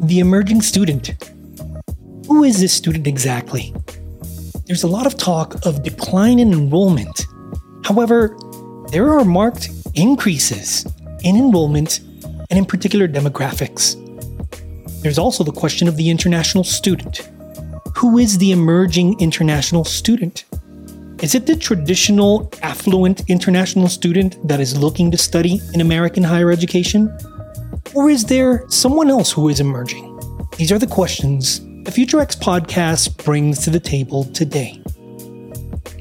The emerging student. Who is this student exactly? There's a lot of talk of decline in enrollment. However, there are marked increases in enrollment and in particular demographics. There's also the question of the international student. Who is the emerging international student? Is it the traditional affluent international student that is looking to study in American higher education? Or is there someone else who is emerging? These are the questions the FutureX podcast brings to the table today.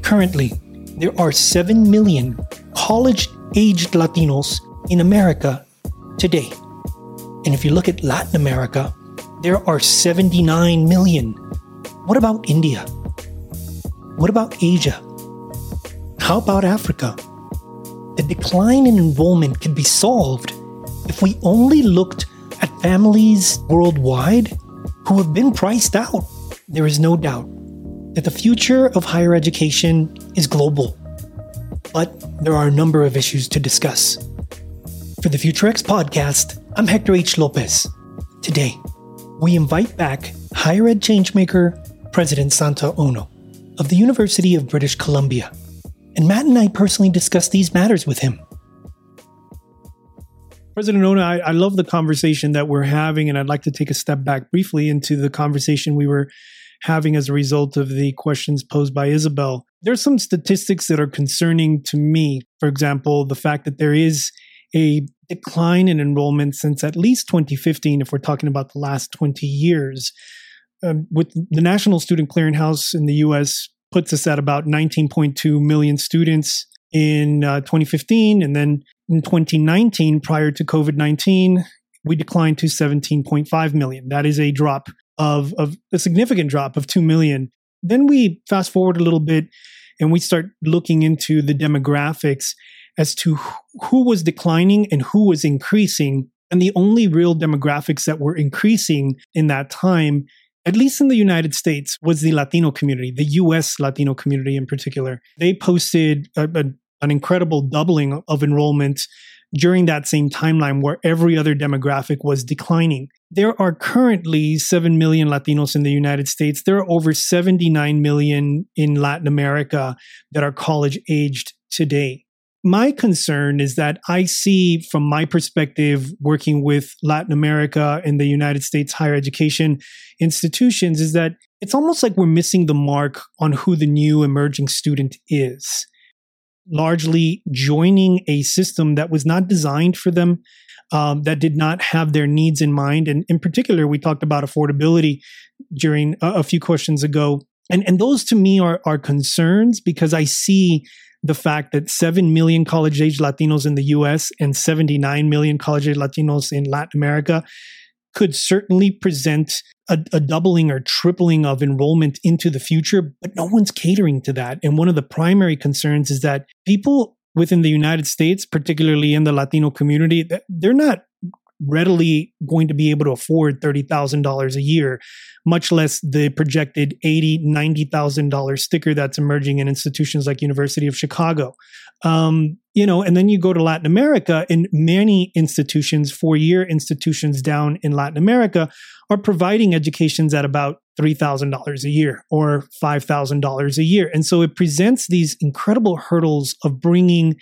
Currently, there are 7 million college aged Latinos in America today. And if you look at Latin America, there are 79 million. What about India? What about Asia? How about Africa? The decline in enrollment can be solved if we only looked at families worldwide who have been priced out. There is no doubt that the future of higher education is global, but there are a number of issues to discuss. For the FutureX podcast, I'm Hector H. Lopez. Today, we invite back higher ed changemaker President Santa Ono of the University of British Columbia. And Matt and I personally discussed these matters with him. President Ono, I, I, love the conversation that we're having, and I'd like to take a step back briefly into the conversation we were having as a result of the questions posed by Isabel. There's some statistics that are concerning to me. For example, the fact that there is a decline in enrollment since at least 2015, if we're talking about the last 20 years. Um, with the National Student Clearinghouse in the US puts us at about 19.2 million students in uh, 2015. And then in 2019, prior to COVID 19, we declined to 17.5 million. That is a drop of, of a significant drop of 2 million. Then we fast forward a little bit and we start looking into the demographics as to who was declining and who was increasing. And the only real demographics that were increasing in that time, at least in the United States, was the Latino community, the US Latino community in particular. They posted a, a, an incredible doubling of enrollment during that same timeline where every other demographic was declining. There are currently 7 million Latinos in the United States. There are over 79 million in Latin America that are college aged today my concern is that I see, from my perspective, working with Latin America and the United States higher education institutions, is that it's almost like we're missing the mark on who the new emerging student is. Largely joining a system that was not designed for them, um, that did not have their needs in mind. And in particular, we talked about affordability during a, a few questions ago. And, and those to me are, are concerns because I see the fact that 7 million college age Latinos in the US and 79 million college age Latinos in Latin America could certainly present a, a, doubling or tripling of enrollment into the future, but no one's catering to that. And one of the primary concerns is that people within the United States, particularly in the Latino community, they're not readily going to be able to afford $30,000 a year, much less the projected $80,000, $90,000 sticker that's emerging in institutions like University of Chicago. Um, you know, and then you go to Latin America and many institutions, four-year institutions down in Latin America are providing educations at about $3,000 a year or $5,000 a year. And so it presents these incredible hurdles of bringing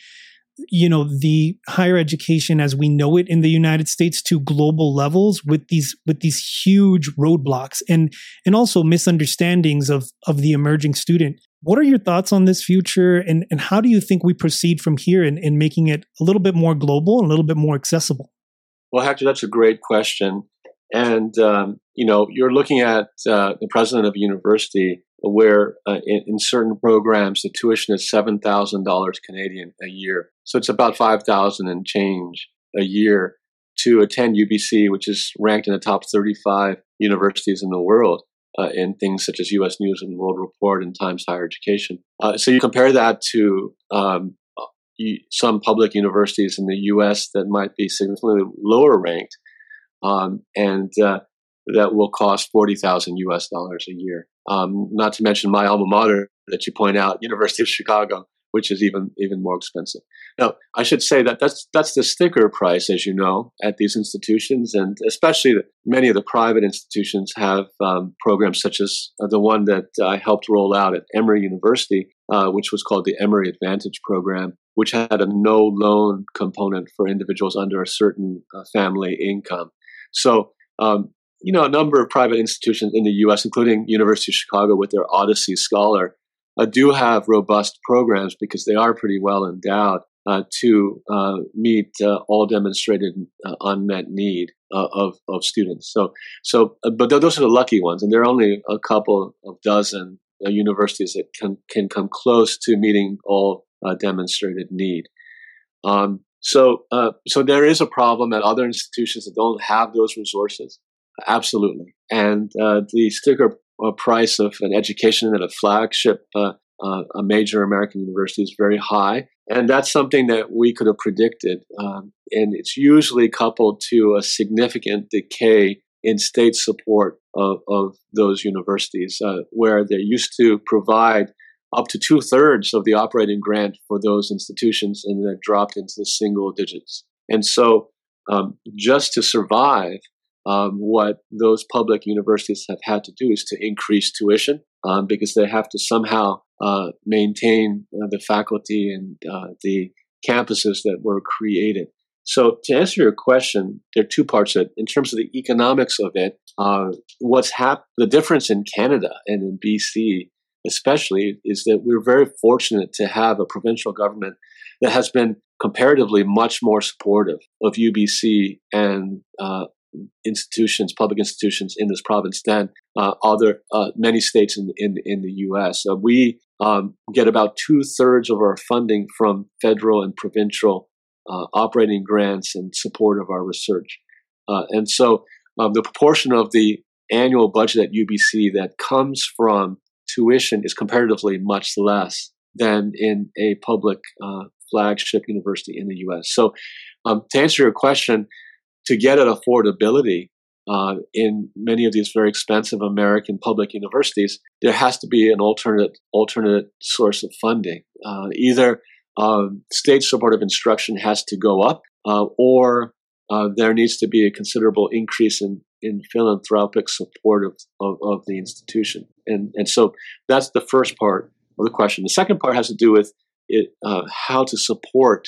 you know the higher education as we know it in the United States to global levels with these with these huge roadblocks and and also misunderstandings of of the emerging student. What are your thoughts on this future and and how do you think we proceed from here in, in making it a little bit more global and a little bit more accessible? Well hector that's a great question. And um, you know you're looking at uh, the president of a university where uh, in, in, certain programs the tuition is seven thousand dollars Canadian a year, so it's about five thousand and change a year to attend UBC, which is ranked in the top thirty-five universities in the world. Uh, in things such as U.S. News and World Report and Times Higher Education. Uh, so you compare that to um, some public universities in the U.S. that might be significantly lower ranked, um, and uh, that will cost forty thousand U.S. dollars a year. Um, not to mention my alma mater that you point out, University of Chicago, which is even even more expensive. Now, I should say that that's that's the sticker price, as you know, at these institutions, and especially many of the private institutions have um, programs such as uh, the one that I helped roll out at Emory University, uh, which was called the Emory Advantage Program, which had a no loan component for individuals under a certain uh, family income. So. Um, you know, a number of private institutions in the U.S., including University of Chicago with their Odyssey Scholar, uh, do have robust programs because they are pretty well endowed uh, to uh, meet uh, all demonstrated uh, unmet need uh, of, of students. So, so, but those are the lucky ones, and there are only a couple of dozen universities that can can come close to meeting all demonstrated need. Um, so, so there is a problem at other institutions that don't have those resources. Absolutely, and the sticker price of an education at a flagship, uh, uh, a major American university is very high. And that's something that we could have predicted. Um, and it's usually coupled to a significant decay in state support of, of those universities, uh, where they used to provide up to two thirds of the operating grant for those institutions, and then dropped into the single digits. And so, um, just to survive, um, what those public universities have had to do is to increase tuition um, because they have to somehow uh, maintain uh, the faculty and uh, the campuses that were created. So, to answer your question, there are two parts of it. In terms of the economics of it, uh, what's hap- the difference in Canada and in BC, especially, is that we're very fortunate to have a provincial government that has been comparatively much more supportive of UBC and uh, institutions, public institutions in this province than uh, other uh, many states in in, in the U.S. Uh, we um, get about two thirds of our funding from federal and provincial uh, operating grants and support of our research, uh, and so um, the proportion of the annual budget at UBC that comes from tuition is comparatively much less than in a public uh, flagship university in the U.S. So, um, to answer your question, to get at affordability uh, in many of these very expensive American public universities, there has to be an alternate alternate source of funding. Uh, either um, state support of instruction has to go up, uh, or uh, there needs to be a considerable increase in, in philanthropic support of, of, of the institution. And, and so that's the first part of the question. The second part has to do with it, uh, how to support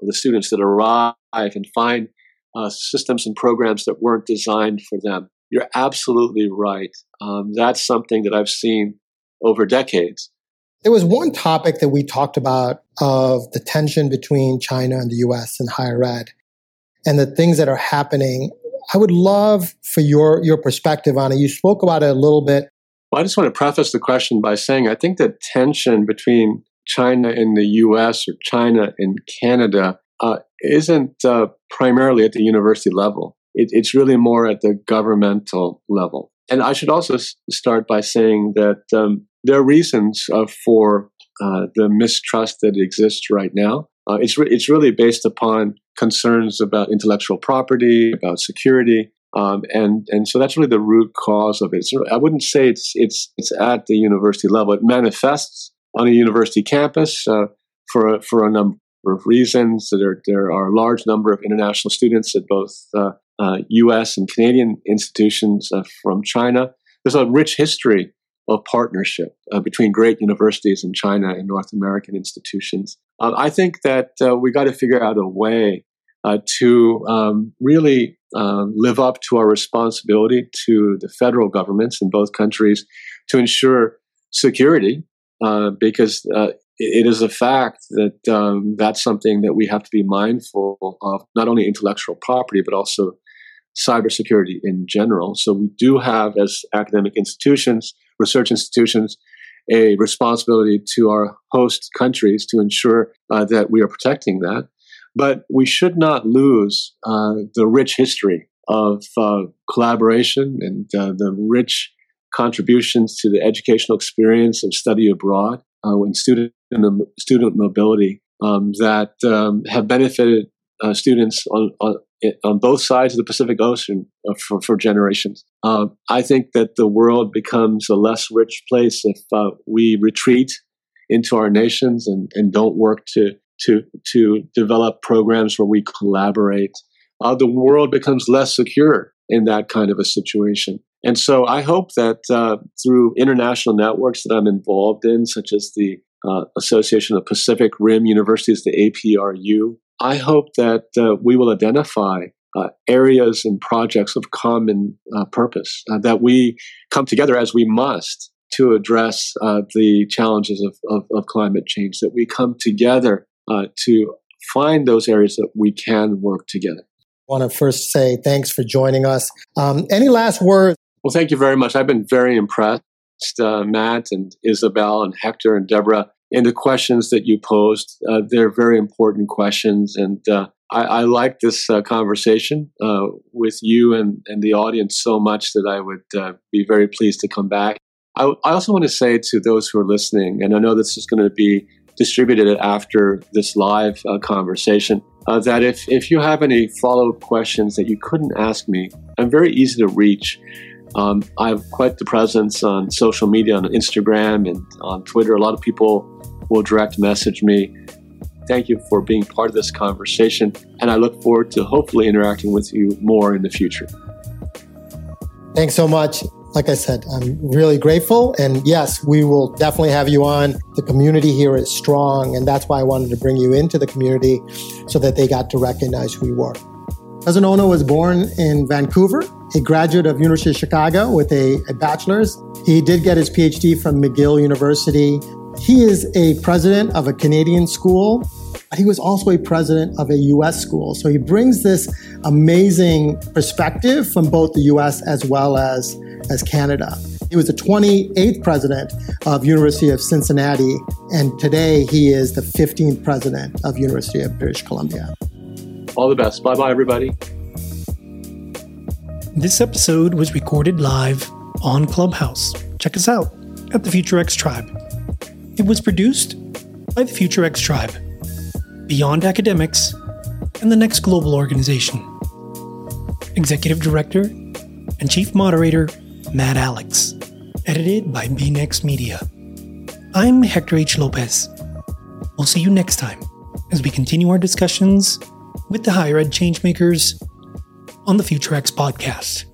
the students that arrive and find uh, systems and programs that weren't designed for them. You're absolutely right. Um, that's something that I've seen over decades. There was one topic that we talked about of the tension between China and the US and higher ed and the things that are happening. I would love for your, your perspective on it. You spoke about it a little bit. Well, I just want to preface the question by saying I think the tension between China and the US or China and Canada uh, isn't uh, primarily at the university level. It, it's really more at the governmental level. And I should also s- start by saying that um, there are reasons uh, for uh, the mistrust that exists right now. Uh, it's re- it's really based upon concerns about intellectual property, about security, um, and and so that's really the root cause of it. So I wouldn't say it's it's it's at the university level. It manifests on a university campus uh, for a, for a number of reasons. There, there are a large number of international students at both uh, uh, U.S. and Canadian institutions uh, from China. There's a rich history of partnership uh, between great universities in China and North American institutions. Uh, I think that uh, we got to figure out a way to um, really live up to our responsibility to the federal governments in both countries to ensure security because it is a fact that um, that's something that we have to be mindful of, not only intellectual property, but also cybersecurity in general. So we do have, as academic institutions, research institutions, a responsibility to our host countries to ensure uh, that we are protecting that. But we should not lose uh, the rich history of uh, collaboration and uh, the rich contributions to the educational experience of study abroad uh, and student student mobility um, that um, have benefited uh, students on, on, on both sides of the Pacific Ocean uh, for, for generations. Um, I think that the world becomes a less rich place if uh, we retreat into our nations and, and don't work to, to, to develop programs where we collaborate, uh, the world becomes less secure in that kind of a situation. And so I hope that uh, through international networks that I'm involved in, such as the uh, Association of Pacific Rim Universities, the APRU, I hope that uh, we will identify uh, areas and projects of common uh, purpose, uh, that we come together as we must to address uh, the challenges of, of, of, climate change, that we come together uh, to find those areas that we can work together. I want to first say thanks for joining us. Um, any last words? Well, thank you very much. I've been very impressed, uh, Matt and Isabel and Hector and Deborah, in the questions that you posed. they're very important questions, and I, I like this uh, conversation uh, with you and, and the audience so much that I would uh, be very pleased to come back. I, I also want to say to those who are listening, and I know this is going to be distributed after this live uh, conversation, uh, that if, if you have any follow up questions that you couldn't ask me, I'm very easy to reach. Um, I have quite the presence on social media, on Instagram and on Twitter. A lot of people will direct message me. Thank you for being part of this conversation, and I look forward to hopefully interacting with you more in the future. Thanks so much. Like I said, I'm really grateful. And yes, we will definitely have you on. The community here is strong, and that's why I wanted to bring you into the community so that they got to recognize who you were. President Ono was born in Vancouver, a graduate of University of Chicago with a, a bachelor's. He did get his PhD from McGill University he is a president of a Canadian school. but He was also a president of a US school. So he brings this amazing perspective from both the US as well as, as Canada. He was the 28th president of University of Cincinnati, and today he is the 15th president of University of British Columbia. All the best. Bye bye, everybody. This episode was recorded live on Clubhouse. Check us out at the Future X Tribe. It was produced by the Future X Tribe, Beyond Academics, and the Next Global Organization. Executive Director and Chief Moderator Matt Alex. Edited by BNext Media. I'm Hector H. Lopez. We'll see you next time as we continue our discussions with the higher ed changemakers on the FutureX podcast.